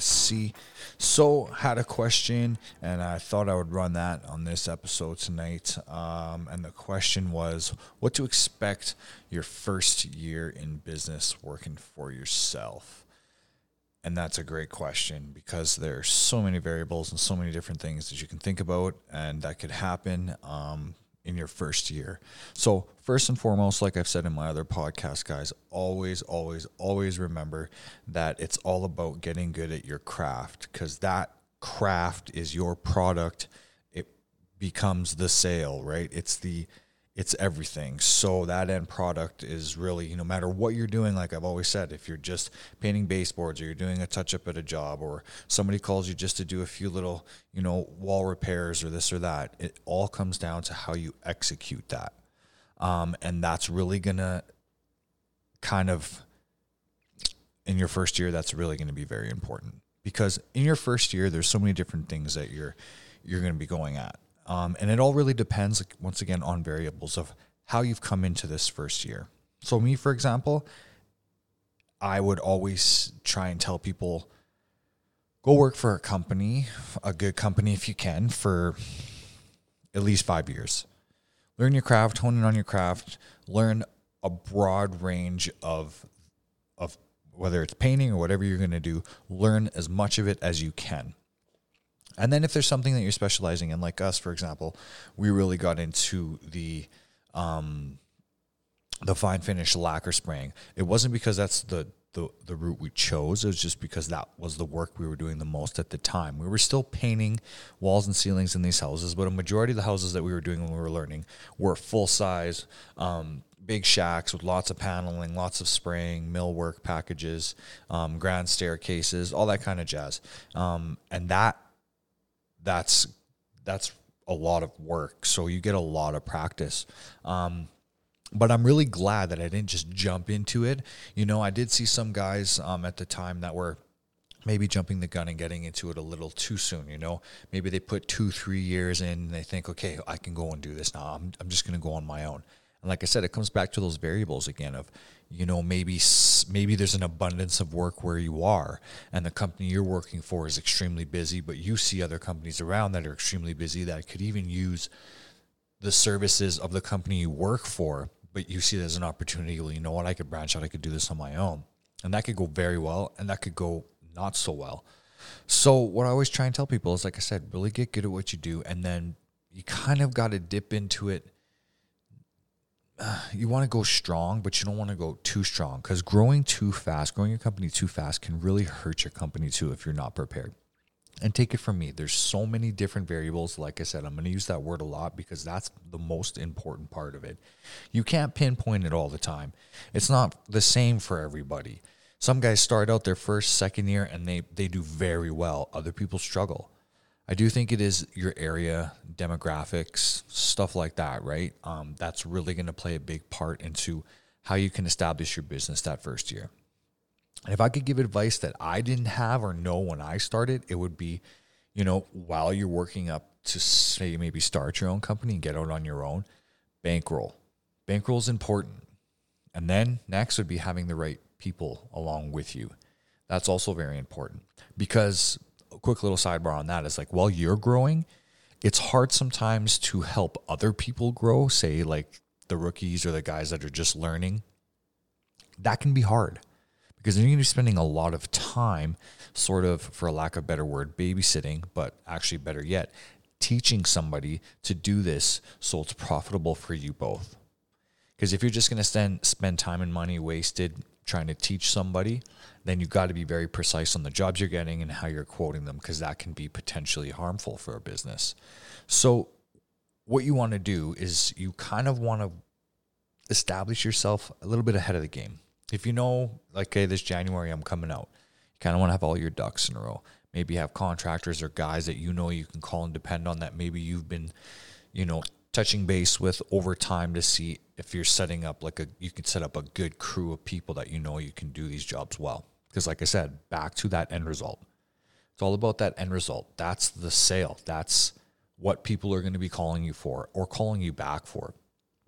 Of So, had a question, and I thought I would run that on this episode tonight. Um, and the question was, what to expect your first year in business working for yourself? And that's a great question because there's so many variables and so many different things that you can think about and that could happen. Um, in your first year. So, first and foremost, like I've said in my other podcast, guys, always, always, always remember that it's all about getting good at your craft because that craft is your product. It becomes the sale, right? It's the it's everything. So that end product is really, you know, no matter what you're doing, like I've always said, if you're just painting baseboards or you're doing a touch up at a job or somebody calls you just to do a few little, you know, wall repairs or this or that, it all comes down to how you execute that. Um, and that's really gonna kind of in your first year, that's really going to be very important because in your first year, there's so many different things that you're you're going to be going at. Um, and it all really depends, once again, on variables of how you've come into this first year. So, me, for example, I would always try and tell people go work for a company, a good company if you can, for at least five years. Learn your craft, hone in on your craft, learn a broad range of of whether it's painting or whatever you're going to do, learn as much of it as you can. And then if there's something that you're specializing in, like us, for example, we really got into the um, the fine finish lacquer spraying. It wasn't because that's the the the route we chose. It was just because that was the work we were doing the most at the time. We were still painting walls and ceilings in these houses, but a majority of the houses that we were doing when we were learning were full size, um, big shacks with lots of paneling, lots of spraying, millwork packages, um, grand staircases, all that kind of jazz. Um, and that that's that's a lot of work. So you get a lot of practice. Um, but I'm really glad that I didn't just jump into it. You know, I did see some guys um, at the time that were maybe jumping the gun and getting into it a little too soon. You know, maybe they put two, three years in and they think, okay, I can go and do this now. I'm, I'm just going to go on my own. And like I said, it comes back to those variables again of, you know, maybe maybe there's an abundance of work where you are, and the company you're working for is extremely busy, but you see other companies around that are extremely busy that could even use the services of the company you work for, but you see it as an opportunity. Well, you know what? I could branch out. I could do this on my own, and that could go very well, and that could go not so well. So what I always try and tell people is, like I said, really get good at what you do, and then you kind of got to dip into it you want to go strong, but you don't want to go too strong because growing too fast, growing your company too fast can really hurt your company too if you're not prepared. And take it from me, there's so many different variables. Like I said, I'm going to use that word a lot because that's the most important part of it. You can't pinpoint it all the time. It's not the same for everybody. Some guys start out their first, second year and they, they do very well. Other people struggle. I do think it is your area, demographics, stuff like that, right? Um, that's really going to play a big part into how you can establish your business that first year. And if I could give advice that I didn't have or know when I started, it would be, you know, while you're working up to say maybe start your own company and get out on your own, bankroll. Bankroll is important. And then next would be having the right people along with you. That's also very important because quick little sidebar on that is like while you're growing, it's hard sometimes to help other people grow, say like the rookies or the guys that are just learning. That can be hard because you're going to be spending a lot of time, sort of, for a lack of better word, babysitting, but actually better yet, teaching somebody to do this so it's profitable for you both. Because if you're just going to spend spend time and money wasted trying to teach somebody, then you've got to be very precise on the jobs you're getting and how you're quoting them because that can be potentially harmful for a business. So, what you want to do is you kind of want to establish yourself a little bit ahead of the game. If you know, like, hey, this January I'm coming out, you kind of want to have all your ducks in a row. Maybe have contractors or guys that you know you can call and depend on that maybe you've been, you know, touching base with over time to see if you're setting up like a you can set up a good crew of people that you know you can do these jobs well. Because like i said back to that end result. It's all about that end result. That's the sale. That's what people are going to be calling you for or calling you back for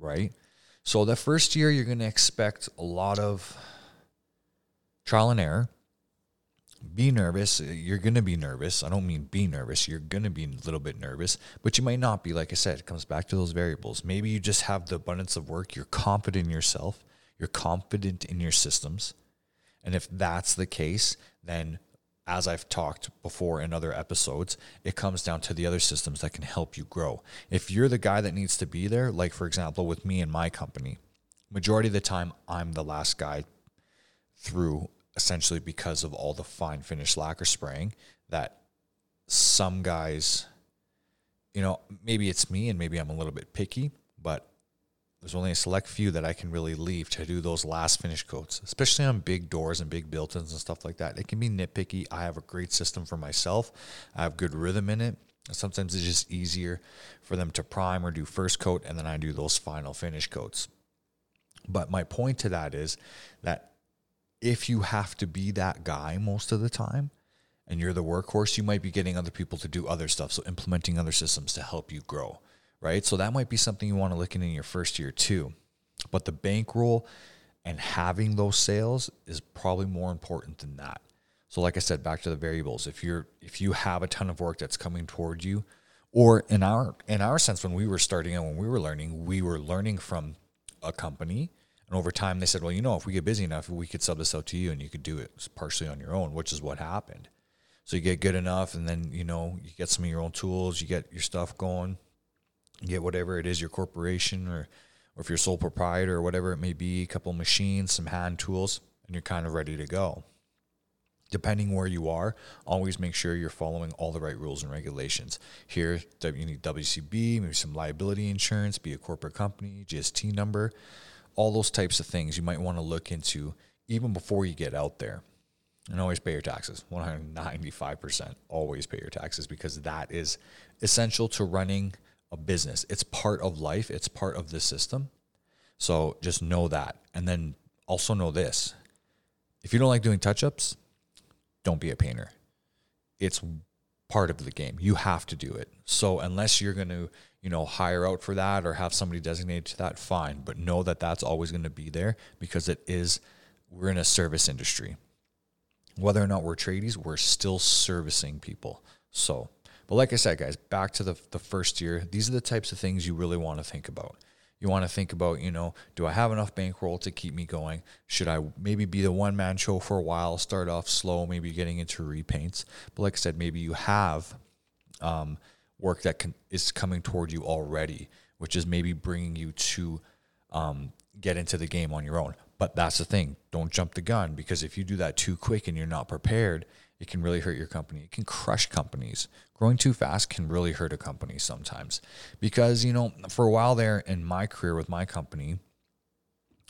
right? So the first year you're going to expect a lot of trial and error. Be nervous. You're going to be nervous. I don't mean be nervous. You're going to be a little bit nervous, but you might not be. Like I said, it comes back to those variables. Maybe you just have the abundance of work. You're confident in yourself. You're confident in your systems. And if that's the case, then as I've talked before in other episodes, it comes down to the other systems that can help you grow. If you're the guy that needs to be there, like for example, with me and my company, majority of the time, I'm the last guy through essentially because of all the fine finish lacquer spraying that some guys, you know, maybe it's me and maybe I'm a little bit picky, but there's only a select few that I can really leave to do those last finish coats, especially on big doors and big built-ins and stuff like that. It can be nitpicky. I have a great system for myself. I have good rhythm in it. Sometimes it's just easier for them to prime or do first coat, and then I do those final finish coats. But my point to that is that if you have to be that guy most of the time and you're the workhorse, you might be getting other people to do other stuff. So implementing other systems to help you grow right? So that might be something you want to look in in your first year too. But the bankroll and having those sales is probably more important than that. So like I said, back to the variables. If you're if you have a ton of work that's coming toward you, or in our in our sense when we were starting and when we were learning, we were learning from a company. And over time they said, well, you know, if we get busy enough, we could sub this out to you and you could do it partially on your own, which is what happened. So you get good enough and then, you know, you get some of your own tools, you get your stuff going, you get whatever it is your corporation or or if you're sole proprietor or whatever it may be, a couple machines, some hand tools, and you're kind of ready to go. Depending where you are, always make sure you're following all the right rules and regulations. Here, you need WCB, maybe some liability insurance, be a corporate company, GST number, all those types of things you might want to look into even before you get out there. And always pay your taxes. 195% always pay your taxes because that is essential to running a business. It's part of life, it's part of the system. So just know that. And then also know this if you don't like doing touch ups, don't be a painter. It's part of the game. You have to do it. So unless you're going to, you know, hire out for that or have somebody designated to that, fine. But know that that's always going to be there because it is, we're in a service industry. Whether or not we're tradies, we're still servicing people. So but like I said, guys, back to the, the first year, these are the types of things you really want to think about. You want to think about, you know, do I have enough bankroll to keep me going? Should I maybe be the one man show for a while, start off slow, maybe getting into repaints? But like I said, maybe you have um, work that can, is coming toward you already, which is maybe bringing you to um, get into the game on your own. But that's the thing. Don't jump the gun because if you do that too quick and you're not prepared, it can really hurt your company. It can crush companies. Growing too fast can really hurt a company sometimes. Because, you know, for a while there in my career with my company,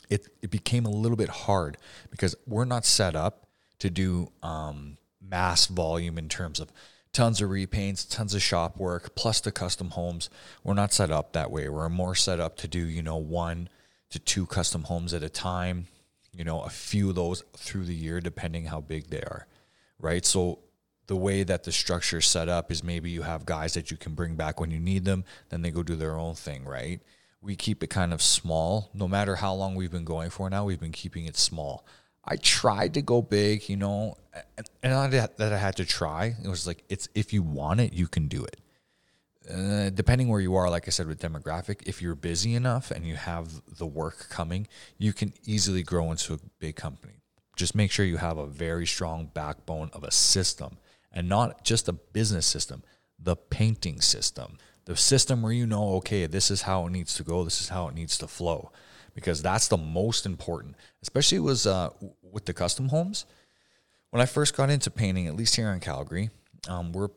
it, it became a little bit hard because we're not set up to do um, mass volume in terms of tons of repaints, tons of shop work, plus the custom homes. We're not set up that way. We're more set up to do, you know, one to two custom homes at a time, you know, a few of those through the year, depending how big they are right? So the way that the structure is set up is maybe you have guys that you can bring back when you need them, then they go do their own thing, right? We keep it kind of small. No matter how long we've been going for now, we've been keeping it small. I tried to go big, you know, and not that I had to try. It was like it's if you want it, you can do it. Uh, depending where you are, like I said, with demographic, if you're busy enough and you have the work coming, you can easily grow into a big company just make sure you have a very strong backbone of a system and not just a business system, the painting system, the system where you know, okay, this is how it needs to go, this is how it needs to flow, because that's the most important. Especially was uh, with the custom homes. When I first got into painting, at least here in Calgary, um, we're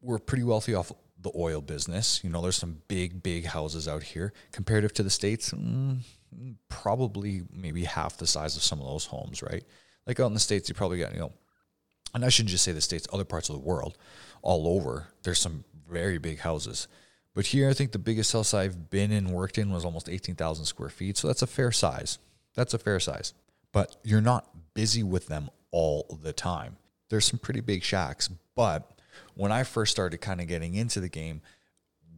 we're pretty wealthy off the oil business. You know, there's some big, big houses out here. Comparative to the states, mm, probably maybe half the size of some of those homes, right? Like out in the States, you probably got, you know, and I shouldn't just say the States, other parts of the world, all over, there's some very big houses. But here, I think the biggest house I've been in, worked in, was almost 18,000 square feet. So that's a fair size. That's a fair size. But you're not busy with them all the time. There's some pretty big shacks. But when I first started kind of getting into the game,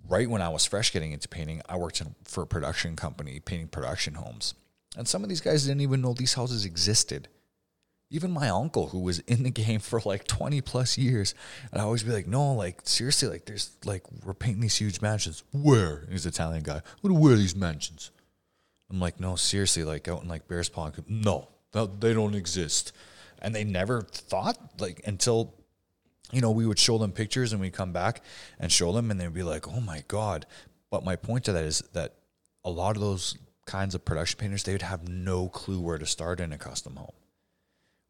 right when I was fresh getting into painting, I worked in, for a production company painting production homes. And some of these guys didn't even know these houses existed. Even my uncle who was in the game for like 20 plus years and i always be like no like seriously like there's like we're painting these huge mansions. Where? He's an italian guy. Where are these mansions? I'm like no seriously like out in like Bearspaw. No they don't exist. And they never thought like until you know we would show them pictures and we'd come back and show them and they'd be like oh my god. But my point to that is that a lot of those kinds of production painters they would have no clue where to start in a custom home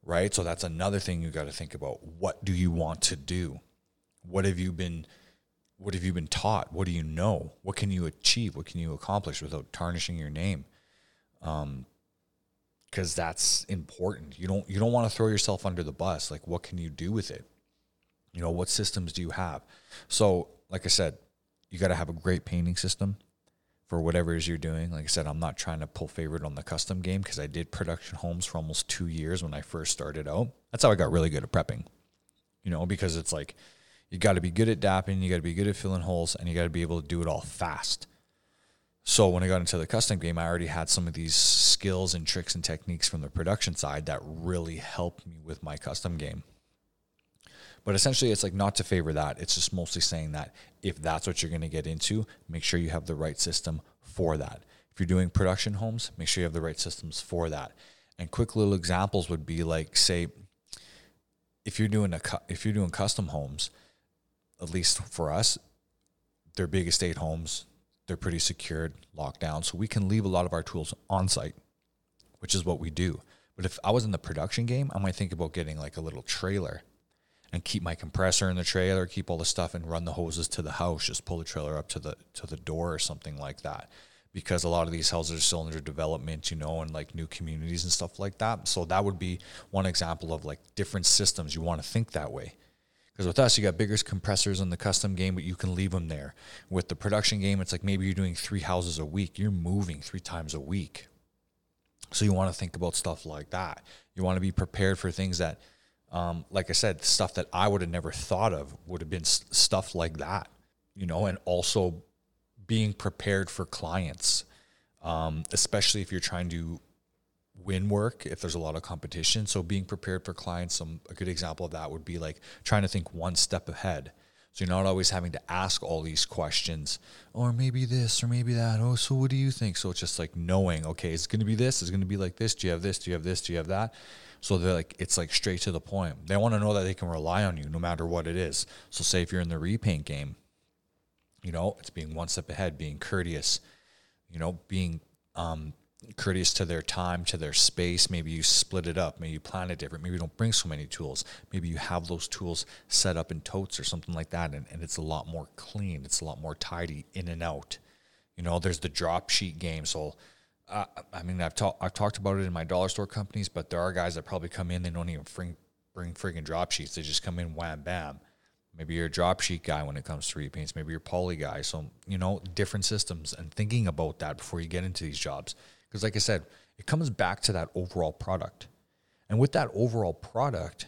right? So that's another thing you got to think about. What do you want to do? What have you been what have you been taught? What do you know? What can you achieve? What can you accomplish without tarnishing your name? Um because that's important. You don't you don't want to throw yourself under the bus. Like what can you do with it? You know, what systems do you have? So, like I said, you got to have a great painting system for whatever it is you're doing. Like I said, I'm not trying to pull favorite on the custom game because I did production homes for almost two years when I first started out. That's how I got really good at prepping, you know, because it's like you got to be good at dapping, you got to be good at filling holes, and you got to be able to do it all fast. So when I got into the custom game, I already had some of these skills and tricks and techniques from the production side that really helped me with my custom game. But essentially, it's like not to favor that. It's just mostly saying that if that's what you're going to get into, make sure you have the right system for that. If you're doing production homes, make sure you have the right systems for that. And quick little examples would be like, say, if you're doing a if you're doing custom homes, at least for us, they're big estate homes. They're pretty secured, locked down, so we can leave a lot of our tools on site, which is what we do. But if I was in the production game, I might think about getting like a little trailer and keep my compressor in the trailer, keep all the stuff and run the hoses to the house, just pull the trailer up to the to the door or something like that. Because a lot of these houses are still under development, you know, and like new communities and stuff like that. So that would be one example of like different systems. You want to think that way. Because with us, you got bigger compressors in the custom game, but you can leave them there. With the production game, it's like maybe you're doing three houses a week. You're moving three times a week. So you want to think about stuff like that. You want to be prepared for things that um, like I said, stuff that I would have never thought of would have been st- stuff like that, you know, and also being prepared for clients, um, especially if you're trying to win work, if there's a lot of competition. So being prepared for clients, some a good example of that would be like trying to think one step ahead. So you're not always having to ask all these questions, or maybe this, or maybe that. Oh, so what do you think? So it's just like knowing, okay, it's going to be this, it's going to be like this. Do you have this? Do you have this? Do you have that? So they're like, it's like straight to the point. They want to know that they can rely on you no matter what it is. So say if you're in the repaint game, you know, it's being one step ahead, being courteous, you know, being um, courteous to their time, to their space. Maybe you split it up. Maybe you plan it different. Maybe you don't bring so many tools. Maybe you have those tools set up in totes or something like that. And, and it's a lot more clean. It's a lot more tidy in and out. You know, there's the drop sheet game. So I mean, I've talked I've talked about it in my dollar store companies, but there are guys that probably come in they don't even bring bring friggin' drop sheets. They just come in wham bam. Maybe you're a drop sheet guy when it comes to repaints. Maybe you're poly guy. So you know different systems and thinking about that before you get into these jobs. Because like I said, it comes back to that overall product, and with that overall product,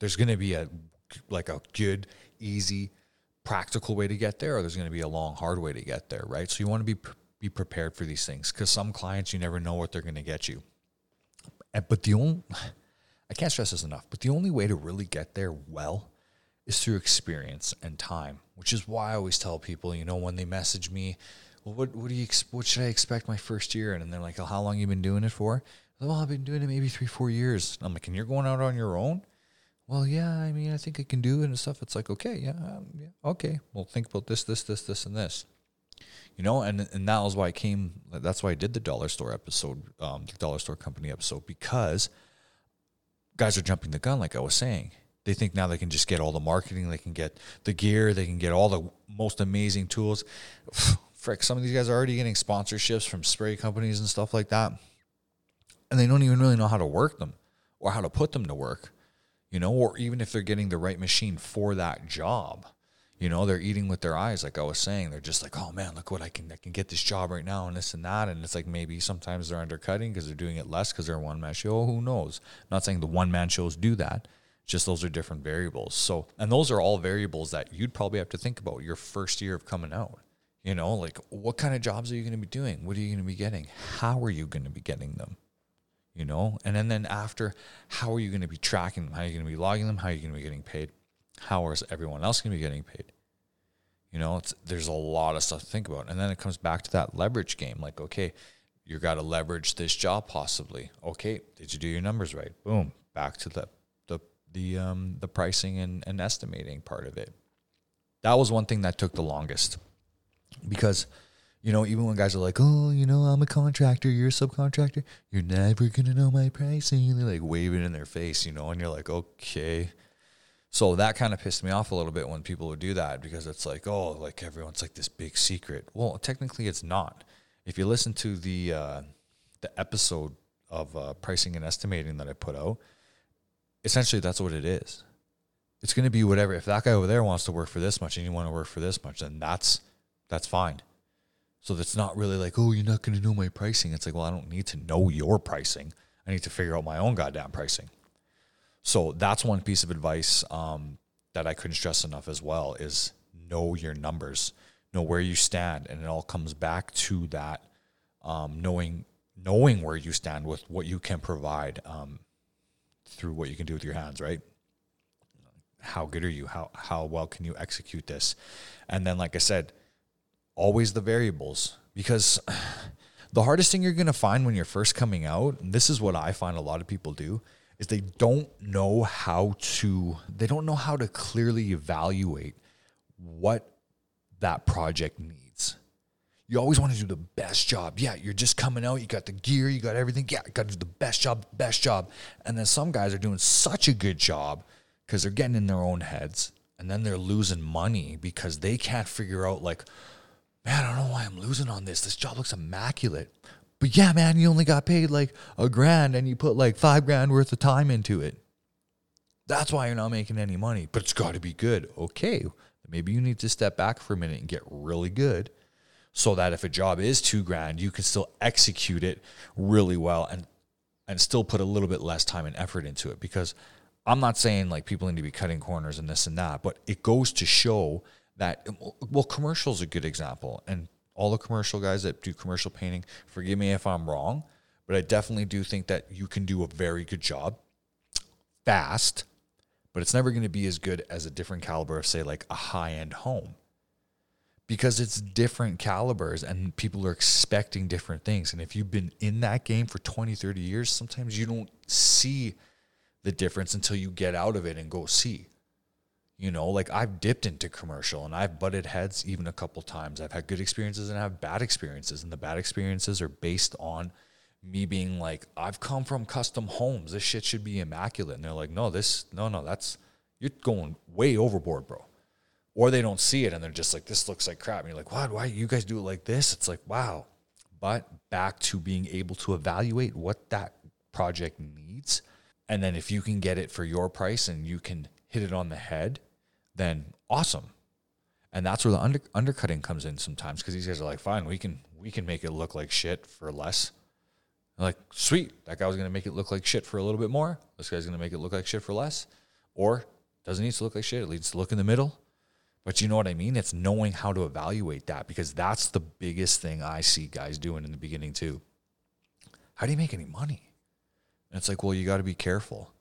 there's going to be a like a good, easy, practical way to get there, or there's going to be a long, hard way to get there, right? So you want to be be prepared for these things because some clients you never know what they're going to get you. But the only, I can't stress this enough, but the only way to really get there well is through experience and time, which is why I always tell people, you know, when they message me, well, what, what do you, what should I expect my first year? And they're like, oh, how long you been doing it for? Well, I've been doing it maybe three, four years. I'm like, and you're going out on your own? Well, yeah, I mean, I think I can do it and stuff. It's like, okay, yeah, um, yeah, okay. Well, think about this, this, this, this, and this you know, and and that was why I came. That's why I did the dollar store episode, um, the dollar store company episode, because guys are jumping the gun, like I was saying. They think now they can just get all the marketing, they can get the gear, they can get all the most amazing tools. Frick, some of these guys are already getting sponsorships from spray companies and stuff like that, and they don't even really know how to work them or how to put them to work, you know, or even if they're getting the right machine for that job you know they're eating with their eyes like i was saying they're just like oh man look what i can i can get this job right now and this and that and it's like maybe sometimes they're undercutting because they're doing it less because they're a one-man show who knows I'm not saying the one-man shows do that just those are different variables so and those are all variables that you'd probably have to think about your first year of coming out you know like what kind of jobs are you going to be doing what are you going to be getting how are you going to be getting them you know? And then, then after, how are you going to be tracking them? How are you going to be logging them? How are you going to be getting paid? How is everyone else going to be getting paid? You know, it's, there's a lot of stuff to think about. And then it comes back to that leverage game. Like, okay, you got to leverage this job possibly. Okay, did you do your numbers right? Boom, back to the the the um the pricing and, and estimating part of it. That was one thing that took the longest because you know, even when guys are like, "Oh, you know, I'm a contractor, you're a subcontractor, you're never gonna know my pricing," and they're like waving in their face, you know, and you're like, "Okay." So that kind of pissed me off a little bit when people would do that because it's like, oh, like everyone's like this big secret. Well, technically, it's not. If you listen to the uh, the episode of uh, pricing and estimating that I put out, essentially that's what it is. It's going to be whatever. If that guy over there wants to work for this much and you want to work for this much, then that's that's fine. So that's not really like, oh, you're not going to know my pricing. It's like, well, I don't need to know your pricing. I need to figure out my own goddamn pricing. So that's one piece of advice um, that I couldn't stress enough as well is know your numbers, know where you stand, and it all comes back to that um, knowing knowing where you stand with what you can provide um, through what you can do with your hands, right? How good are you? How how well can you execute this? And then, like I said, always the variables because the hardest thing you're going to find when you're first coming out, and this is what I find a lot of people do, is they don't know how to they don't know how to clearly evaluate what that project needs. You always want to do the best job. Yeah, you're just coming out, you got the gear, you got everything. Yeah, got to do the best job, best job. And then some guys are doing such a good job because they're getting in their own heads and then they're losing money because they can't figure out like man, I don't know why I'm losing on this. This job looks immaculate. But yeah, man, you only got paid like a grand and you put like five grand worth of time into it. That's why you're not making any money, but it's got to be good. Okay, maybe you need to step back for a minute and get really good so that if a job is two grand, you can still execute it really well and and still put a little bit less time and effort into it. Because I'm not saying like people need to be cutting corners and this and that, but it goes to show that well commercial is a good example and all the commercial guys that do commercial painting forgive me if i'm wrong but i definitely do think that you can do a very good job fast but it's never going to be as good as a different caliber of say like a high-end home. Because it's different calibers and people are expecting different things and if you've been in that game for 20 30 years sometimes you don't see the difference until you get out of it and go see you know, like I've dipped into commercial and I've butted heads even a couple times. I've had good experiences and I have bad experiences. And the bad experiences are based on me being like, I've come from custom homes. This shit should be immaculate. And they're like, no, this, no, no, that's, you're going way overboard, bro. Or they don't see it and they're just like, this looks like crap. And you're like, what? Why you guys do it like this? It's like, wow. But back to being able to evaluate what that project needs. And then if you can get it for your price and you can hit it on the head then awesome. And that's where the under, undercutting comes in sometimes because these guys are like, fine, we can we can make it look like shit for less. I'm like, sweet, that guy was gonna make it look like shit for a little bit more. This guy's gonna make it look like shit for less, or doesn't need to look like shit. It needs to look in the middle. But you know what I mean? It's knowing how to evaluate that because that's the biggest thing I see guys doing in the beginning too. How do you make any money? And it's like, well, you got to be careful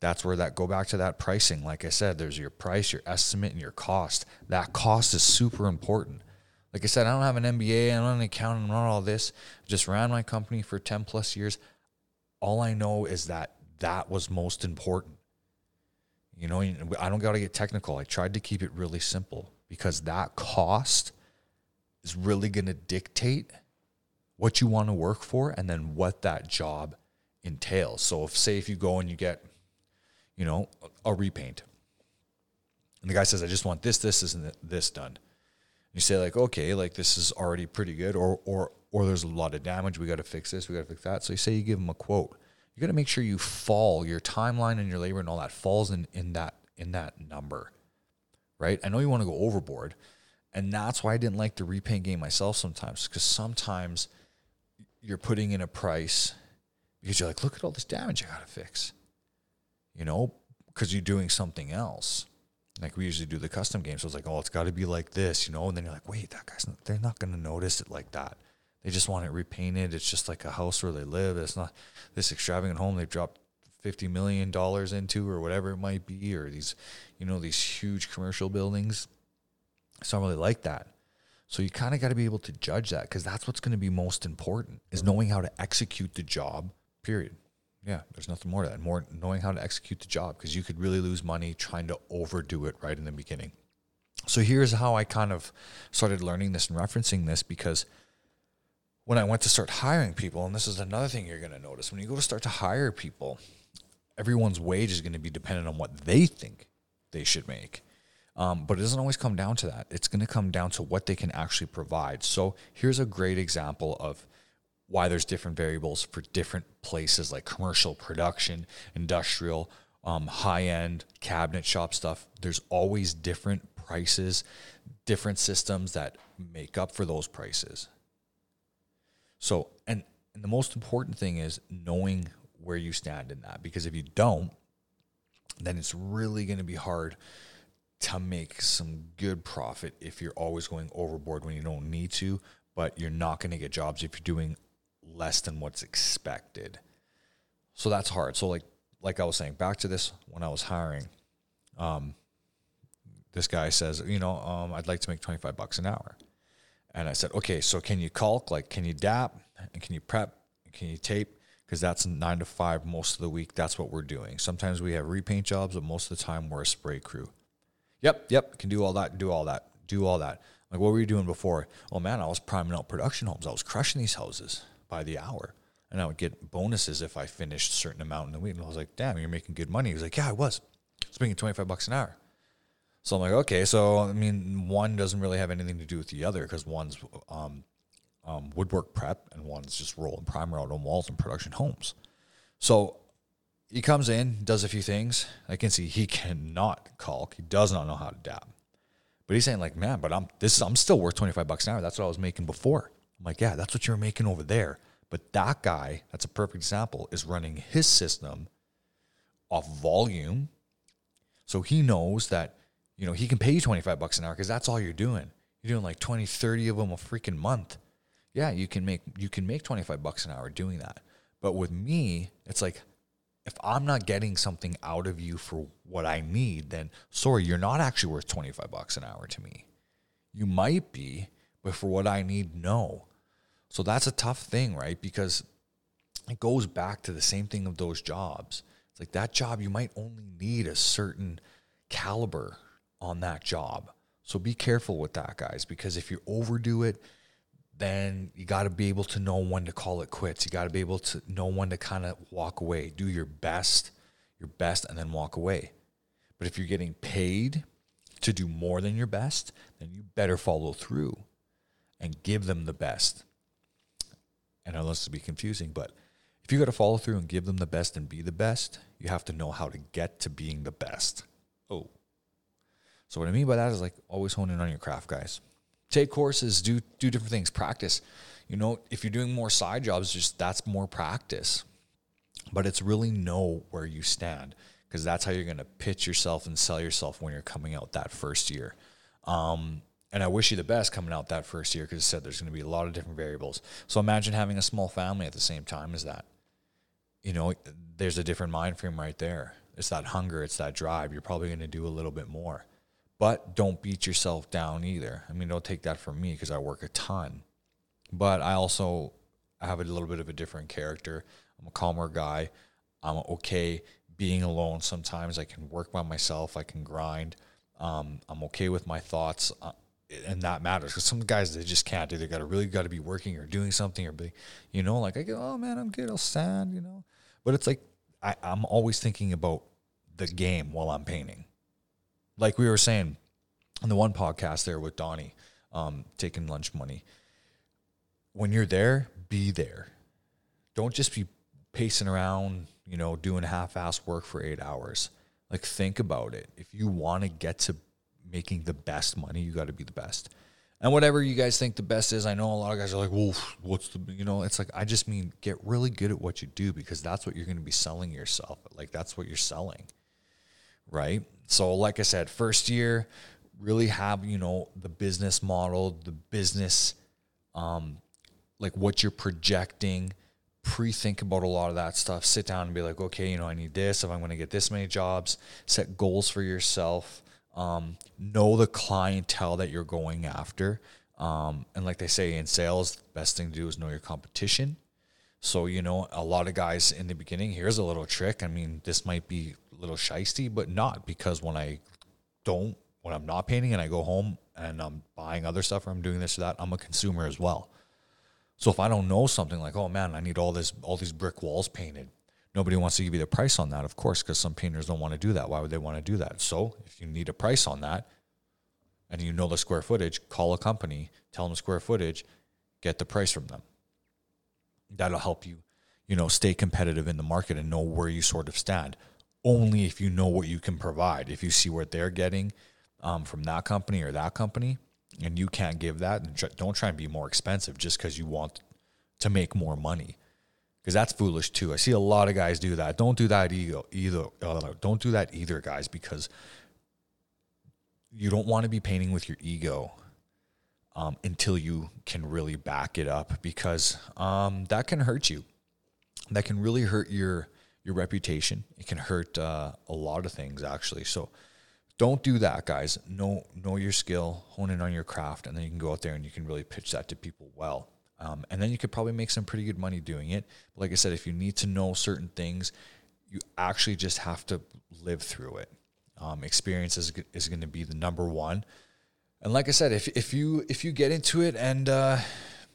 that's where that go back to that pricing. Like i said there's your price your estimate and your cost. That cost is super important. Like i said i don't have an mba i'm not an accountant i'm not all this. Just ran my company for 10 plus years. All i know is that that was most important. You know i don't got to get technical. I tried to keep it really simple because that cost is really going to dictate what you want to work for and then what that job entails. So if say if you go and you get you know, a repaint. And the guy says, I just want this, this, this, and this done. You say like, okay, like this is already pretty good, or or or there's a lot of damage. We got to fix this. We got to fix that. So you say you give him a quote. You got to make sure you fall your timeline and your labor and all that falls in in that in that number, right? I know you want to go overboard, and that's why I didn't like the repaint game myself sometimes because sometimes you're putting in a price because you're like, look at all this damage I got to fix you know, because you're doing something else. Like we usually do the custom game. So it's like, oh, it's got to be like this, you know? And then you're like, wait, that guy's not, they're not going to notice it like that. They just want it repainted. It's just like a house where they live. It's not this extravagant home they've dropped fifty million dollars into or whatever it might be, or these, you know, these huge commercial buildings. It's not really like that. So you kind of got to be able to judge that because that's what's going to be most important is knowing how to execute the job. Period. Yeah, there's nothing more to that. More knowing how to execute the job because you could really lose money trying to overdo it right in the beginning. So here's how I kind of started learning this and referencing this because when I went to start hiring people, and this is another thing you're going to notice when you go to start to hire people, everyone's wage is going to be dependent on what they think they should make. Um, but it doesn't always come down to that. It's going to come down to what they can actually provide. So here's a great example of why there's different variables for different places like commercial production, industrial, um, high end cabinet shop stuff. There's always different prices, different systems that make up for those prices. So, and, and the most important thing is knowing where you stand in that because if you don't, then it's really going to be hard to make some good profit if you're always going overboard when you don't need to, but you're not going to get jobs if you're doing less than what's expected. So that's hard. So like like I was saying, back to this when I was hiring, um, this guy says, you know, um, I'd like to make 25 bucks an hour. And I said, okay, so can you caulk? Like, can you DAP? And can you prep? Can you tape? Because that's nine to five most of the week. That's what we're doing. Sometimes we have repaint jobs, but most of the time we're a spray crew. Yep, yep, can do all that, do all that, do all that. Like, what were you doing before? Oh man, I was priming out production homes. I was crushing these houses by the hour. And I would get bonuses if I finished a certain amount in the week. And I was like, damn, you're making good money. He was like, yeah, I was. I was making 25 bucks an hour. So I'm like, okay. So, I mean, one doesn't really have anything to do with the other because one's um, um, woodwork prep and one's just rolling primer out on walls in production homes. So he comes in, does a few things. I can see he cannot caulk. He does not know how to dab. But he's saying like, man, but I'm this I'm still worth 25 bucks an hour. That's what I was making before. I'm like, yeah, that's what you're making over there. But that guy, that's a perfect example, is running his system off volume. So he knows that, you know, he can pay you 25 bucks an hour because that's all you're doing. You're doing like 20, 30 of them a freaking month. Yeah, you can make you can make 25 bucks an hour doing that. But with me, it's like if I'm not getting something out of you for what I need, then sorry, you're not actually worth 25 bucks an hour to me. You might be, but for what I need, no. So that's a tough thing, right? Because it goes back to the same thing of those jobs. It's like that job, you might only need a certain caliber on that job. So be careful with that, guys, because if you overdo it, then you got to be able to know when to call it quits. You got to be able to know when to kind of walk away, do your best, your best, and then walk away. But if you're getting paid to do more than your best, then you better follow through and give them the best. And I know this to be confusing, but if you got to follow through and give them the best and be the best, you have to know how to get to being the best. Oh. So what I mean by that is like always hone in on your craft, guys. Take courses, do do different things, practice. You know, if you're doing more side jobs, just that's more practice. But it's really know where you stand because that's how you're going to pitch yourself and sell yourself when you're coming out that first year. Um, and I wish you the best coming out that first year because I said there's going to be a lot of different variables. So imagine having a small family at the same time as that. You know, there's a different mind frame right there. It's that hunger, it's that drive. You're probably going to do a little bit more. But don't beat yourself down either. I mean, don't take that from me because I work a ton. But I also have a little bit of a different character. I'm a calmer guy. I'm okay being alone sometimes. I can work by myself, I can grind. Um, I'm okay with my thoughts. And that matters because some guys they just can't do. They got to really got to be working or doing something or be, you know, like I go, oh man, I'm good, I'll stand, you know. But it's like I, I'm always thinking about the game while I'm painting. Like we were saying on the one podcast there with Donnie, um, taking lunch money. When you're there, be there. Don't just be pacing around, you know, doing half-ass work for eight hours. Like think about it. If you want to get to making the best money, you got to be the best. And whatever you guys think the best is, I know a lot of guys are like, well, what's the, you know, it's like, I just mean get really good at what you do because that's what you're going to be selling yourself. Like, that's what you're selling. Right. So, like I said, first year, really have, you know, the business model, the business, um, like what you're projecting, pre think about a lot of that stuff. Sit down and be like, okay, you know, I need this. If I'm going to get this many jobs, set goals for yourself. Um, know the clientele that you're going after. Um, and like they say in sales, the best thing to do is know your competition. So, you know, a lot of guys in the beginning, here's a little trick. I mean, this might be a little shisty, but not because when I don't, when I'm not painting and I go home and I'm buying other stuff or I'm doing this or that, I'm a consumer as well. So if I don't know something like, oh man, I need all this, all these brick walls painted, nobody wants to give you the price on that, of course, because some painters don't want to do that. Why would they want to do that? So if you need a price on that and you know the square footage, call a company, tell them square footage, get the price from them that'll help you, you know, stay competitive in the market and know where you sort of stand. Only if you know what you can provide. If you see what they're getting um, from that company or that company, and you can't give that, and don't try and be more expensive just because you want to make more money. Because that's foolish too. I see a lot of guys do that. Don't do that either. either uh, don't do that either, guys, because you don't want to be painting with your ego um, until you can really back it up because um, that can hurt you. That can really hurt your your reputation. It can hurt uh, a lot of things actually. So don't do that, guys. Know know your skill, hone in on your craft, and then you can go out there and you can really pitch that to people well. Um, and then you could probably make some pretty good money doing it. But like I said, if you need to know certain things, you actually just have to live through it. Um, experience is, is going to be the number one and like I said, if if you if you get into it and uh,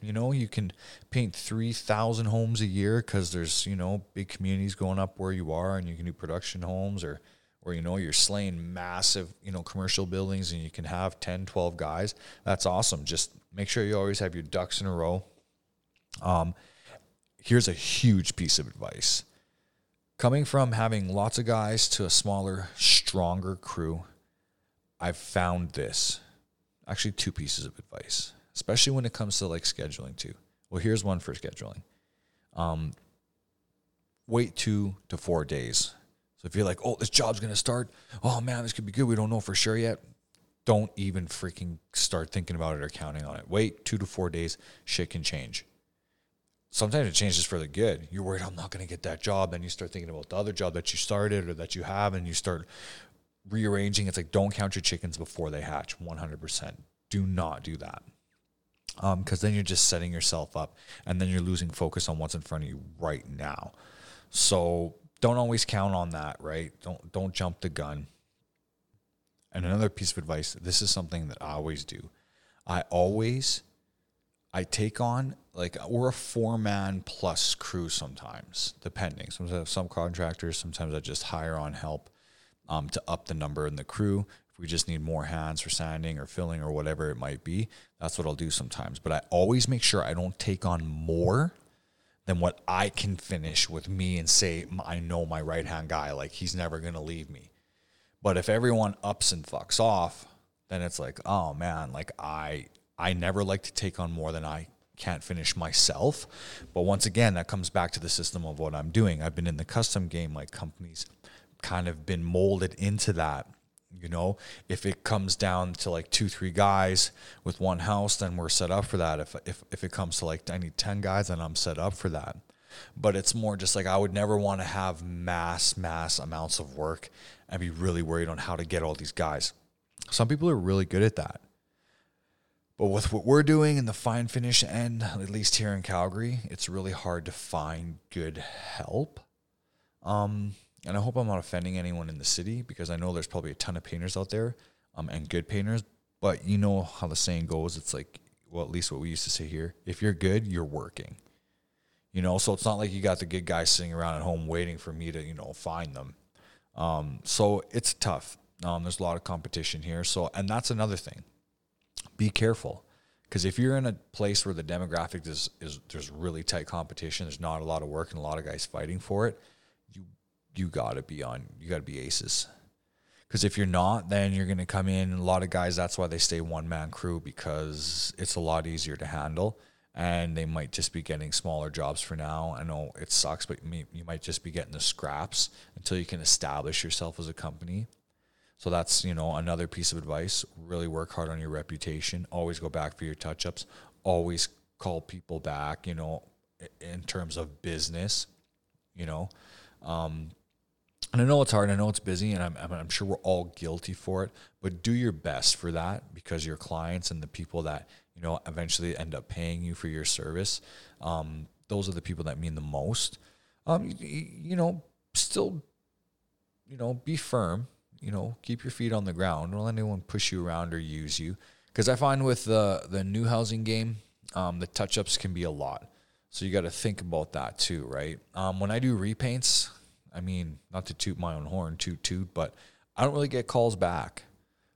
you know you can paint three thousand homes a year because there's you know big communities going up where you are, and you can do production homes or or you know you're slaying massive you know commercial buildings and you can have 10 12 guys that's awesome just make sure you always have your ducks in a row um, here's a huge piece of advice coming from having lots of guys to a smaller stronger crew i've found this actually two pieces of advice, especially when it comes to like scheduling too. Well, here's one for scheduling. Um, wait two to four days. So if you're like, oh, this job's gonna start, oh man, this could be good. We don't know for sure yet. Don't even freaking start thinking about it or counting on it. Wait two to four days. Shit can change. Sometimes it changes for the good. You're worried I'm not going to get that job, then you start thinking about the other job that you started or that you have, and you start rearranging. It's like don't count your chickens before they hatch. One hundred percent. Do not do that. Um, because then you're just setting yourself up, and then you're losing focus on what's in front of you right now. So don't always count on that, right? Don't don't jump the gun. And another piece of advice, this is something that I always do. I always I take on like we're a four man plus crew sometimes, depending. Sometimes i some contractors, sometimes I just hire on help um, to up the number in the crew. If we just need more hands for sanding or filling or whatever it might be, that's what I'll do sometimes. But I always make sure I don't take on more than what I can finish with me and say, I know my right hand guy, like he's never going to leave me. But if everyone ups and fucks off, then it's like, oh man, like I I never like to take on more than I can't finish myself. But once again, that comes back to the system of what I'm doing. I've been in the custom game like companies kind of been molded into that. You know, if it comes down to like two, three guys with one house, then we're set up for that. If if if it comes to like I need ten guys, then I'm set up for that. But it's more just like I would never want to have mass, mass amounts of work and be really worried on how to get all these guys. Some people are really good at that. But with what we're doing in the fine finish end, at least here in Calgary, it's really hard to find good help. Um, and I hope I'm not offending anyone in the city because I know there's probably a ton of painters out there um, and good painters. But you know how the saying goes it's like, well, at least what we used to say here if you're good, you're working. You know, so it's not like you got the good guys sitting around at home waiting for me to, you know, find them. Um, so it's tough. Um, there's a lot of competition here. So, and that's another thing. Be careful because if you're in a place where the demographic is, is there's really tight competition, there's not a lot of work and a lot of guys fighting for it you you got to be on, you got to be aces. Because if you're not, then you're to come in. A lot of guys, that's why they stay one man crew because it's a lot easier to handle. And they might just be getting smaller jobs for now. I know it sucks, but you might just be getting the scraps until you can establish yourself as a company. So that's, you know, another piece of advice. Really work hard on your reputation. Always go back for your touch ups. Always call people back, you know, in terms of business, you know. Um, and I know it's hard. I know it's busy, and I'm, I'm sure we're all guilty for it. But do your best for that because your clients and the people that you know eventually end up paying you for your service, um, those are the people that mean the most. Um, you, you know, still, you know, be firm. You know, keep your feet on the ground. Don't let anyone push you around or use you. Because I find with the the new housing game, um, the touch ups can be a lot. So you got to think about that too, right? Um, when I do repaints, I mean, not to toot my own horn, toot toot, but I don't really get calls back.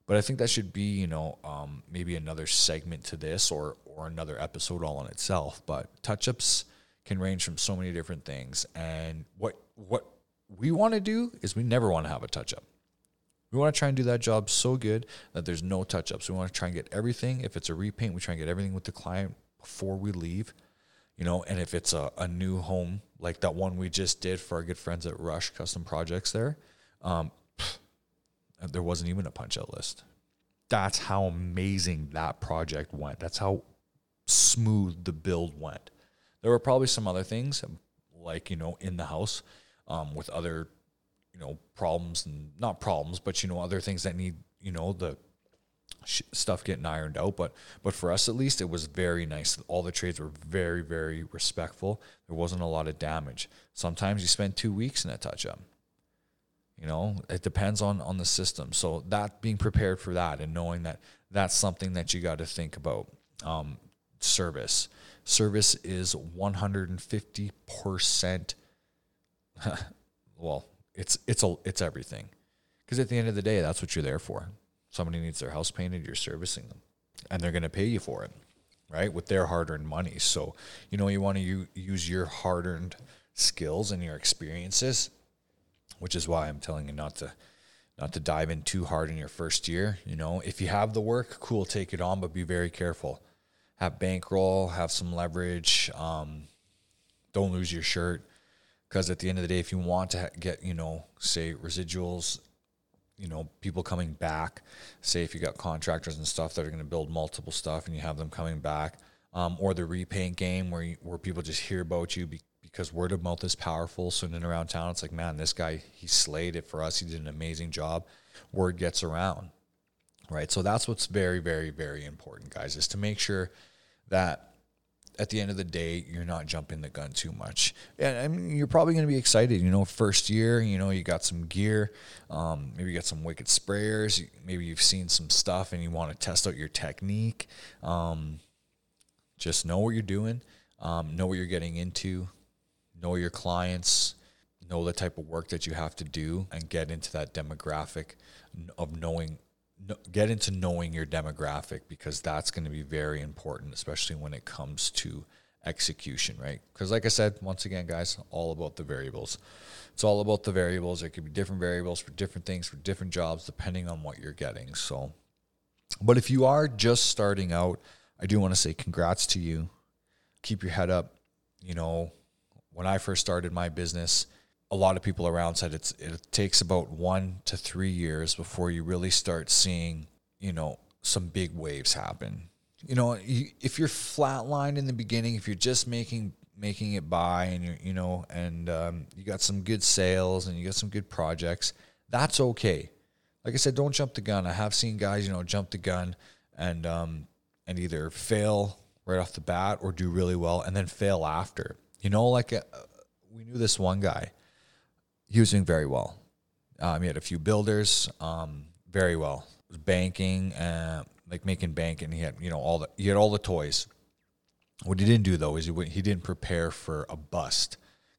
But I think that should be, you know, um, maybe another segment to this or or another episode all on itself. But touch ups can range from so many different things, and what what we want to do is we never want to have a touch up. We want to try and do that job so good that there's no touch ups. We want to try and get everything. If it's a repaint, we try and get everything with the client before we leave you know, and if it's a, a new home like that one we just did for our good friends at Rush Custom Projects there, um, there wasn't even a punch out list. That's how amazing that project went. That's how smooth the build went. There were probably some other things like, you know, in the house um, with other, you know, problems and not problems, but, you know, other things that need, you know, the stuff getting ironed out. But but for us at least, it was very nice. All the trades were very very respectful. There wasn't a lot of damage. Sometimes you spend two weeks in a touch up. You know, it depends on on the system. So that being prepared for that and knowing that that's something that you got to think about. Um, service service is 150 percent. well, it's it's a it's everything because at the end of the day, that's what you're there for somebody needs their house painted, you're servicing them, and they're going to pay you for it, right? With their hard-earned money. So you know you want to u- use your hard-earned skills and your experiences, which is why I'm telling you not to not to dive in too hard in your first year. You know, if you have the work, cool, take it on, but be very careful. Have bankroll, have some leverage. Um, don't lose your shirt because at the end of the day, if you want to get, you know, say residuals you know people coming back say if you got contractors and stuff that are going to build multiple stuff and you have them coming back um, or the repaint game where you, where people just hear about you be, because word of mouth is powerful so in around town it's like man this guy he slayed it for us. He did an amazing job. Word gets around right? So that's what's very very very important guys is to make sure that at the end of the day, you're not jumping the gun too much. And I mean, you're probably going to be excited. You know, first year, you know, you got some gear, um, maybe you got some wicked sprayers. Maybe you've seen some stuff and you want to test out your technique. Um, just know what you're doing, um, know what you're getting into, know your clients, know the type of work that you have to do, and get into that demographic of knowing get into knowing your demographic because that's going to be very important, especially when it comes to execution, right? Because, like I said, once again, guys, all about the variables. It's all about the variables. There could be different variables for different things, for different jobs, depending on what you're getting. So, but if you are just starting out, I do want to say congrats to you. Keep your head up. You know, when I first started my business, a lot of people around said it's it takes about one to three years before you really start seeing you know some big waves happen. You know, if you're flatlined in the beginning, if you're just making making it by and you you know and um, you got some good sales and you got some good projects, that's okay. Like I said, don't jump the gun. I have seen guys you know jump the gun and um, and either fail right off the bat or do really well and then fail after. You know, like a, uh, we knew this one guy he was doing very well. Um, he had a few builders, um, very well. Banking, uh, like making bank, and he had you know all the he had all the toys. What he didn't do though is he he didn't prepare for a bust.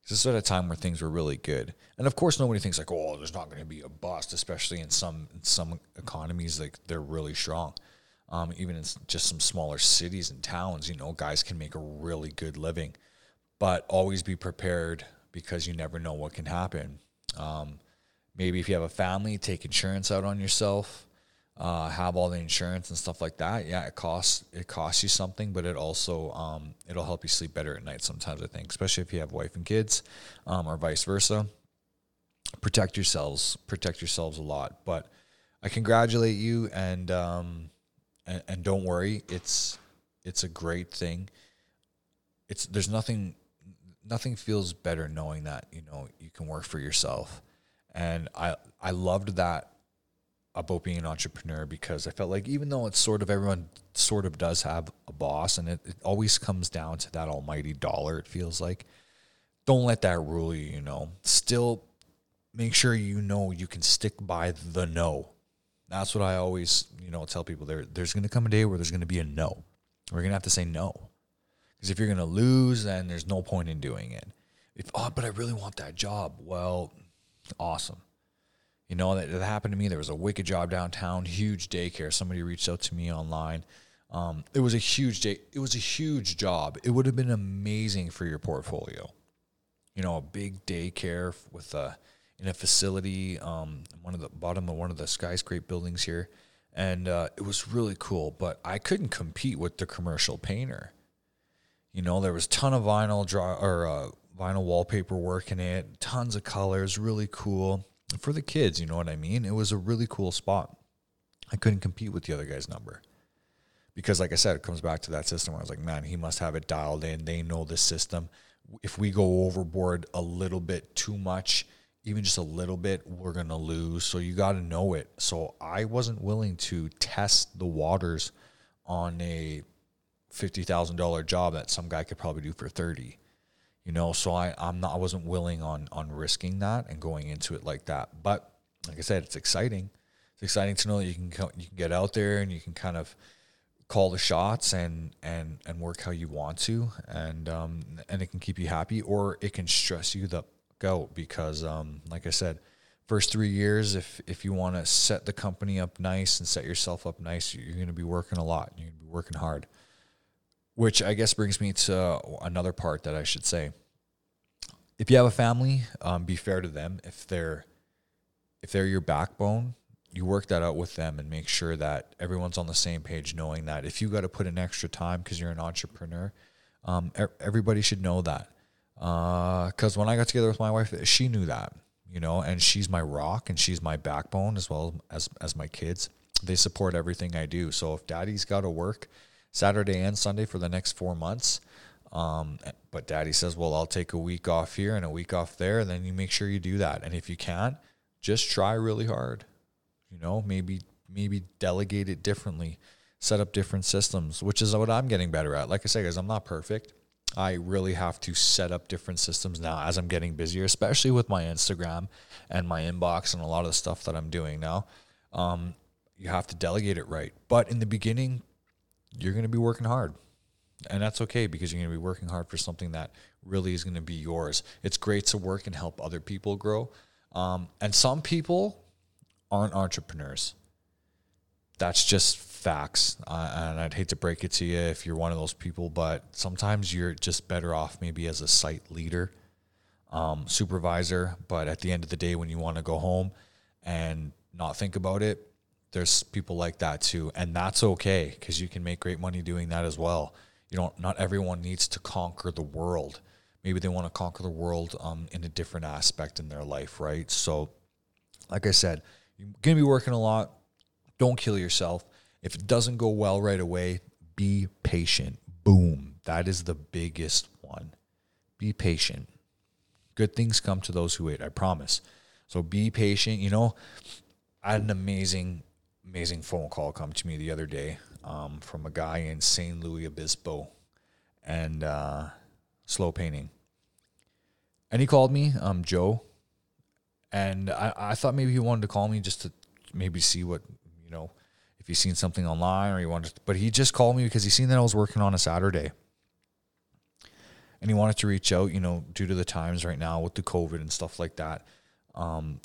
This is at a time where things were really good, and of course nobody thinks like, oh, there's not going to be a bust, especially in some in some economies like they're really strong. Um, even in just some smaller cities and towns, you know, guys can make a really good living, but always be prepared because you never know what can happen. Um, maybe if you have a family, take insurance out on yourself. Uh, have all the insurance and stuff like that. Yeah, it costs it costs you something, but it also um, it'll help you sleep better at night. Sometimes I think, especially if you have wife and kids, um, or vice versa. Protect yourselves. Protect yourselves a lot. But I congratulate you, and um, and, and don't worry, it's it's a great thing. it's there's nothing nothing feels better knowing that you know you can work for yourself. And i i loved that about being an entrepreneur because i felt like even though it's sort of everyone sort of does have a boss and it, it always comes down to that almighty dollar it feels like don't let that rule you you know. Still make sure you know you can stick by the no. That's what i always you know tell people. There there's going to come a day where there's going to be a no. We're going to have to say no because if you're going to lose, then there's no point in doing it. If, oh, but I really want that job. Well, awesome. You know, that, that happened to me. There was a wicked job downtown, huge daycare. Somebody reached out to me online. Um, it was a huge day. It was a huge job. It would have been amazing for your portfolio. You know, a big daycare with a in a facility, um, one of the bottom of one of the skyscraper buildings here, and uh, it was really cool. But I couldn't compete with the commercial painter. You know, there was ton of vinyl draw or uh, vinyl wallpaper work in it, tons of colors, really cool for the kids. You know what I mean? It was a really cool spot. I couldn't compete with the other guy's number because, like I said, it comes back to that system. I was like, man, he must have it dialed in. They know the system. If we go overboard a little bit too much, even just a little bit, we're going to lose. So you got to know it. So I wasn't willing to test the waters on a fifty thousand dollar job that some guy could probably do for thirty. You know, so I I'm not I wasn't willing on on risking that and going into it like that. But like I said, it's exciting. It's exciting to know that you can you can get out there and you can kind of call the shots and and and work how you want to and um and it can keep you happy or it can stress you the go because um like I said first 3 years if if you want to set the company up nice and set yourself up nice you're going to be working a lot you're going to be working hard which I guess brings me to another part that I should say. If you have a family, um, be fair to them. If they're if they're your backbone, you work that out with them and make sure that everyone's on the same page, knowing that if you got to put in extra time because you're an entrepreneur, um, everybody should know that. Because uh, when I got together with my wife, she knew that, you know, and she's my rock and she's my backbone as well as as my kids. They support everything I do. So if daddy's got to work, Saturday and Sunday for the next four months. Um, but daddy says, well, I'll take a week off here and a week off there. And then you make sure you do that. And if you can't, just try really hard. You know, maybe, maybe delegate it differently, set up different systems, which is what I'm getting better at. Like I say, guys, I'm not perfect. I really have to set up different systems now as I'm getting busier, especially with my Instagram and my inbox and a lot of the stuff that I'm doing now. Um, you have to delegate it right. But in the beginning, you're going to be working hard. And that's okay because you're going to be working hard for something that really is going to be yours. It's great to work and help other people grow. Um, and some people aren't entrepreneurs. That's just facts. Uh, and I'd hate to break it to you if you're one of those people, but sometimes you're just better off maybe as a site leader, um, supervisor. But at the end of the day, when you want to go home and not think about it, there's people like that too and that's okay because you can make great money doing that as well. You know not everyone needs to conquer the world. Maybe they want to conquer the world um, in a different aspect in their life right? So like i said you're going to be working a lot. Don't kill yourself. If it doesn't go well right away be patient. Boom. That is the biggest one. Be patient. Good things come to those who wait i promise. So be patient you know? I had an amazing amazing phone call come to me the other day um, from a guy in San Luis Obispo and uh, SLO Painting. And he called me, um, Joe, and I, I thought maybe he wanted to call me just to maybe see what you know if he's seen something online or he wanted, to, but he just called me because he seen that I was working on a Saturday, and he wanted to reach out. You know, due to the times right now with the COVID and stuff like that, um,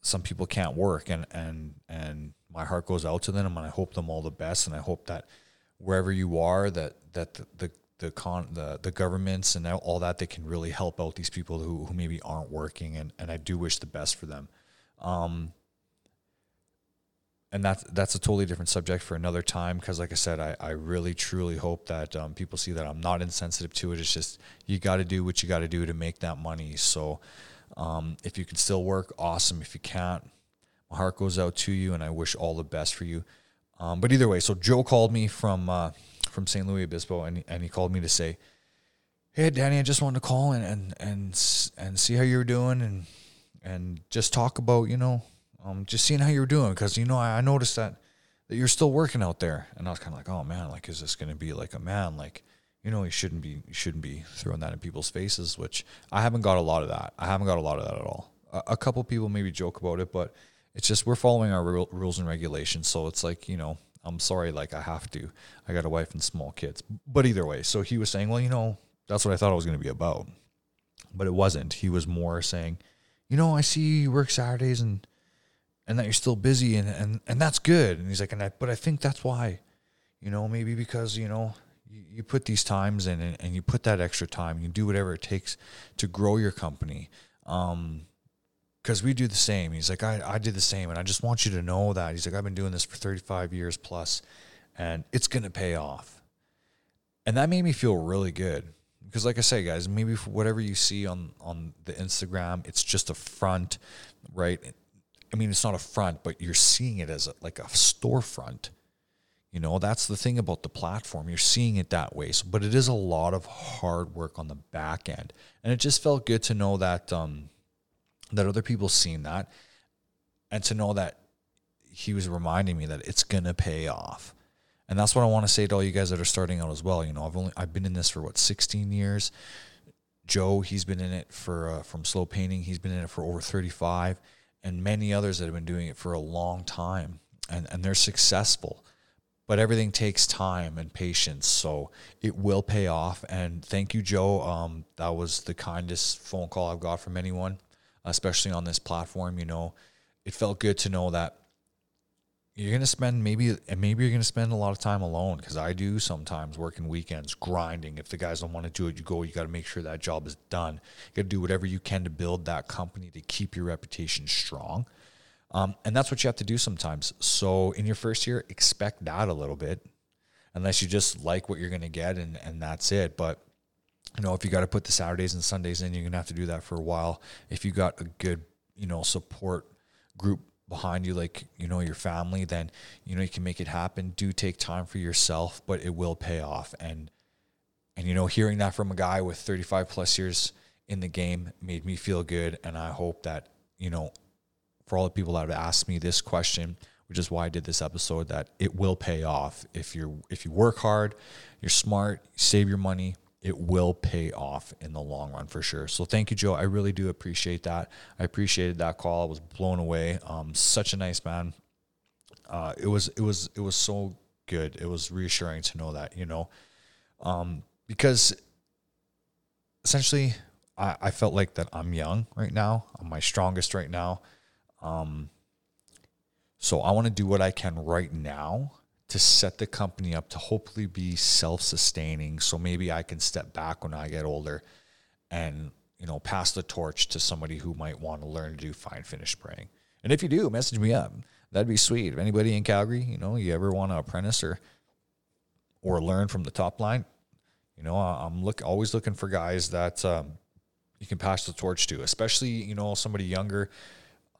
some people can't work, and and and my heart goes out to them and I hope them all the best and I hope that wherever you are that that the the the con the, the governments and all that they can really help out these people who, who maybe aren't working and, and I do wish the best for them. Um, and that's that's a totally different subject for another time because like I said I, I really truly hope that um, people see that I'm not insensitive to it. It's just you got to do what you got to do to make that money. So um, if you can still work awesome. If you can't my heart goes out to you, and I wish all the best for you. Um, but either way, so Joe called me from uh, from San Luis Obispo, and and he called me to say, hey Danny, I just wanted to call and and and and see how you were doing and and just talk about you know um just seeing how you were doing because you know I, I noticed that that you're still working out there and I was kind of like oh man like is this gonna be like a man like you know you shouldn't be you shouldn't be throwing that in people's faces which I haven't got a lot of that I haven't got a lot of that at all a, a couple people maybe joke about it but it's just we're following our rules and regulations so it's like you know I'm sorry like I have to I got a wife and small kids but either way so he was saying well you know that's what I thought it was going to be about. But it wasn't. He was more saying, you know, I see you work Saturdays and and that you're still busy and and and that's good. And he's like, and I but I think that's why, you know, maybe because you know you, you put these times in and, and, you put that extra time, you do whatever it takes to grow your company. Um, because we do the same. He's like, I, I did the same, and I just want you to know that. He's like, I've been doing this for 35 years plus, and it's gonna pay off. And that made me feel really good because like I say, guys, maybe whatever you see on on the Instagram, it's just a front, right? I mean, it's not a front, but you're seeing it as a, like a storefront. You know, that's the thing about the platform. You're seeing it that way. So, but it is a lot of hard work on the back end, and it just felt good to know that um, that other people seen that, and to know that he was reminding me that it's gonna pay off and that's what I want to say to all you guys that are starting out as well. You know, I've only I've been in this for what 16 years. Joe, he's been in it for uh, from SLO Painting. He's been in it for over 35, and many others that have been doing it for a long time, and and they're successful. But everything takes time and patience, so it will pay off. And thank you, Joe. Um, that was the kindest phone call I've got from anyone, especially on this platform. You know, it felt good to know that you're gonna spend maybe and maybe you're gonna spend a lot of time alone because I do sometimes working weekends grinding. If the guys don't want to do it, you go. You got to make sure that job is done. You got to do whatever you can to build that company to keep your reputation strong. Um, and that's what you have to do sometimes. So in your first year, expect that a little bit, unless you just like what you're gonna get and and that's it. But you know, if you got to put the Saturdays and Sundays in, you're gonna have to do that for a while. If you got a good you know support group behind you like you know your family then you know you can make it happen. Do take time for yourself but it will pay off. And and you know hearing that from a guy with 35 plus years in the game made me feel good. And i hope that you know for all the people that have asked me this question which is why i did this episode that it will pay off. If you're if you work hard you're smart save your money it will pay off in the long run for sure. So thank you, Joe. I really do appreciate that. I appreciated that call. I was blown away. Um, such a nice man. Uh, it was it was it was so good. It was reassuring to know that you know, um, because essentially I, I felt like that I'm young right now. I'm my strongest right now. Um, so I want to do what I can right now to set the company up to hopefully be self-sustaining so maybe I can step back when I get older and you know pass the torch to somebody who might want to learn to do fine finish spraying. And if you do, message me up. That'd be sweet. If anybody in Calgary, you know, you ever want to apprentice or or learn from the top line, you know, I'm look always looking for guys that um, you can pass the torch to, especially you know somebody younger.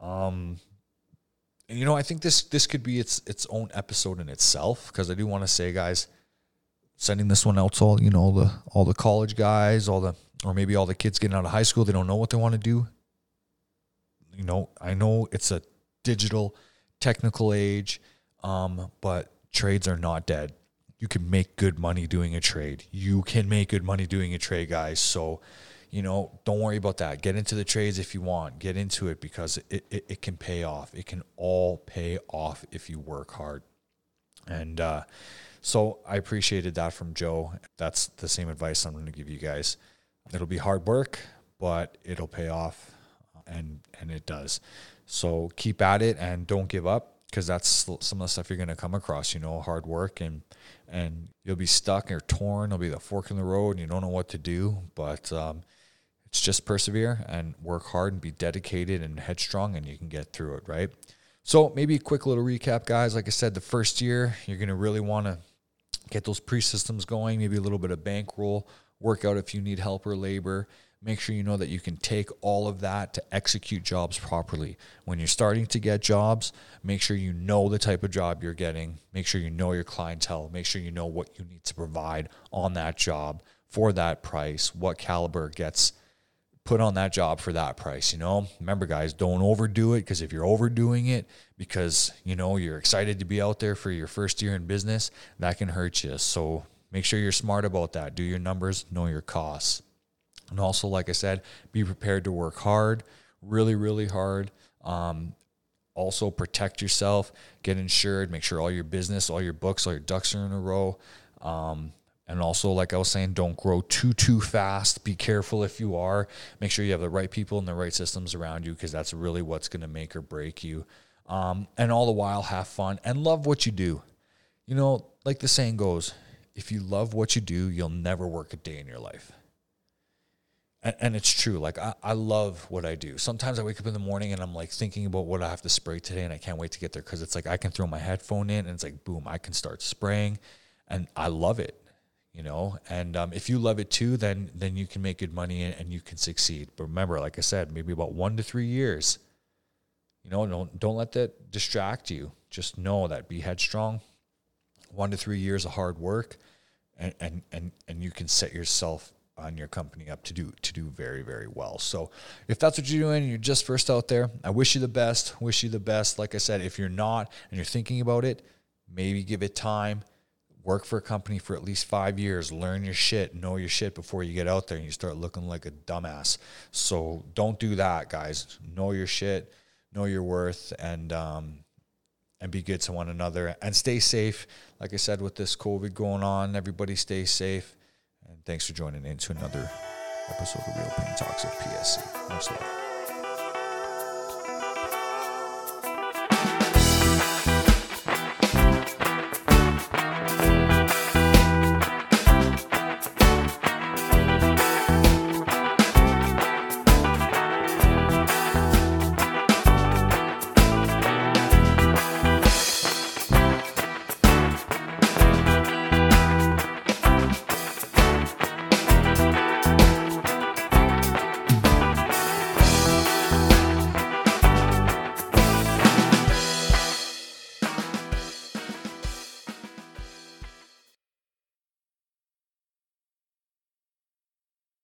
Um, and you know, I think this this could be its its own episode in itself because I do want to say, guys, sending this one out to all you know all the all the college guys, all the or maybe all the kids getting out of high school, they don't know what they want to do. You know, I know it's a digital, technical age, um, but trades are not dead. You can make good money doing a trade. You can make good money doing a trade, guys. So you know, don't worry about that. Get into the trades if you want. Get into it because it, it, it can pay off. It can all pay off if you work hard. And uh, so I appreciated that from Joe. That's the same advice I'm going to give you guys. It'll be hard work, but it'll pay off, and and it does. So keep at it and don't give up because that's some of the stuff you're going to come across. You know, hard work and and you'll be stuck or torn. There'll be the fork in the road, and you don't know what to do. But um, it's just persevere and work hard and be dedicated and headstrong, and you can get through it, right? So, maybe a quick little recap, guys. Like I said, the first year, you're going to really want to get those pre systems going, maybe a little bit of bankroll, work out if you need help or labor. Make sure you know that you can take all of that to execute jobs properly. When you're starting to get jobs, make sure you know the type of job you're getting. Make sure you know your clientele. Make sure you know what you need to provide on that job for that price, what caliber gets put on that job for that price, you know? Remember guys, don't overdo it because if you're overdoing it because, you know, you're excited to be out there for your first year in business, that can hurt you. So make sure you're smart about that. Do your numbers, know your costs. And also, like I said, be prepared to work hard, really, really hard. Um, also, protect yourself, get insured, make sure all your business, all your books, all your ducks are in a row. Um, and also, like I was saying, don't grow too, too fast. Be careful if you are. Make sure you have the right people and the right systems around you because that's really what's going to make or break you. Um, and all the while, have fun and love what you do. You know, like the saying goes, if you love what you do, you'll never work a day in your life and, and it's true. Like I, I love what I do. Sometimes I wake up in the morning and I'm like thinking about what I have to spray today, and I can't wait to get there because it's like I can throw my headphone in and it's like boom, I can start spraying, and I love it. You know, and um, if you love it too, then then you can make good money and, and you can succeed. But remember, like I said, maybe about one to three years. You know, don't don't let that distract you. Just know that be headstrong. One to three years of hard work, and and and and you can set yourself on your company up to do to do very very well. So if that's what you're doing and you're just first out there, I wish you the best. Wish you the best. Like I said, if you're not and you're thinking about it, maybe give it time. Work for a company for at least five years. Learn your shit. Know your shit before you get out there and you start looking like a dumbass. So don't do that, guys. Know your shit. Know your worth and um, and be good to one another and stay safe. Like I said, with this COVID going on, everybody stay safe and thanks for joining in to another episode of Real Pain Talks of PSC. Much love.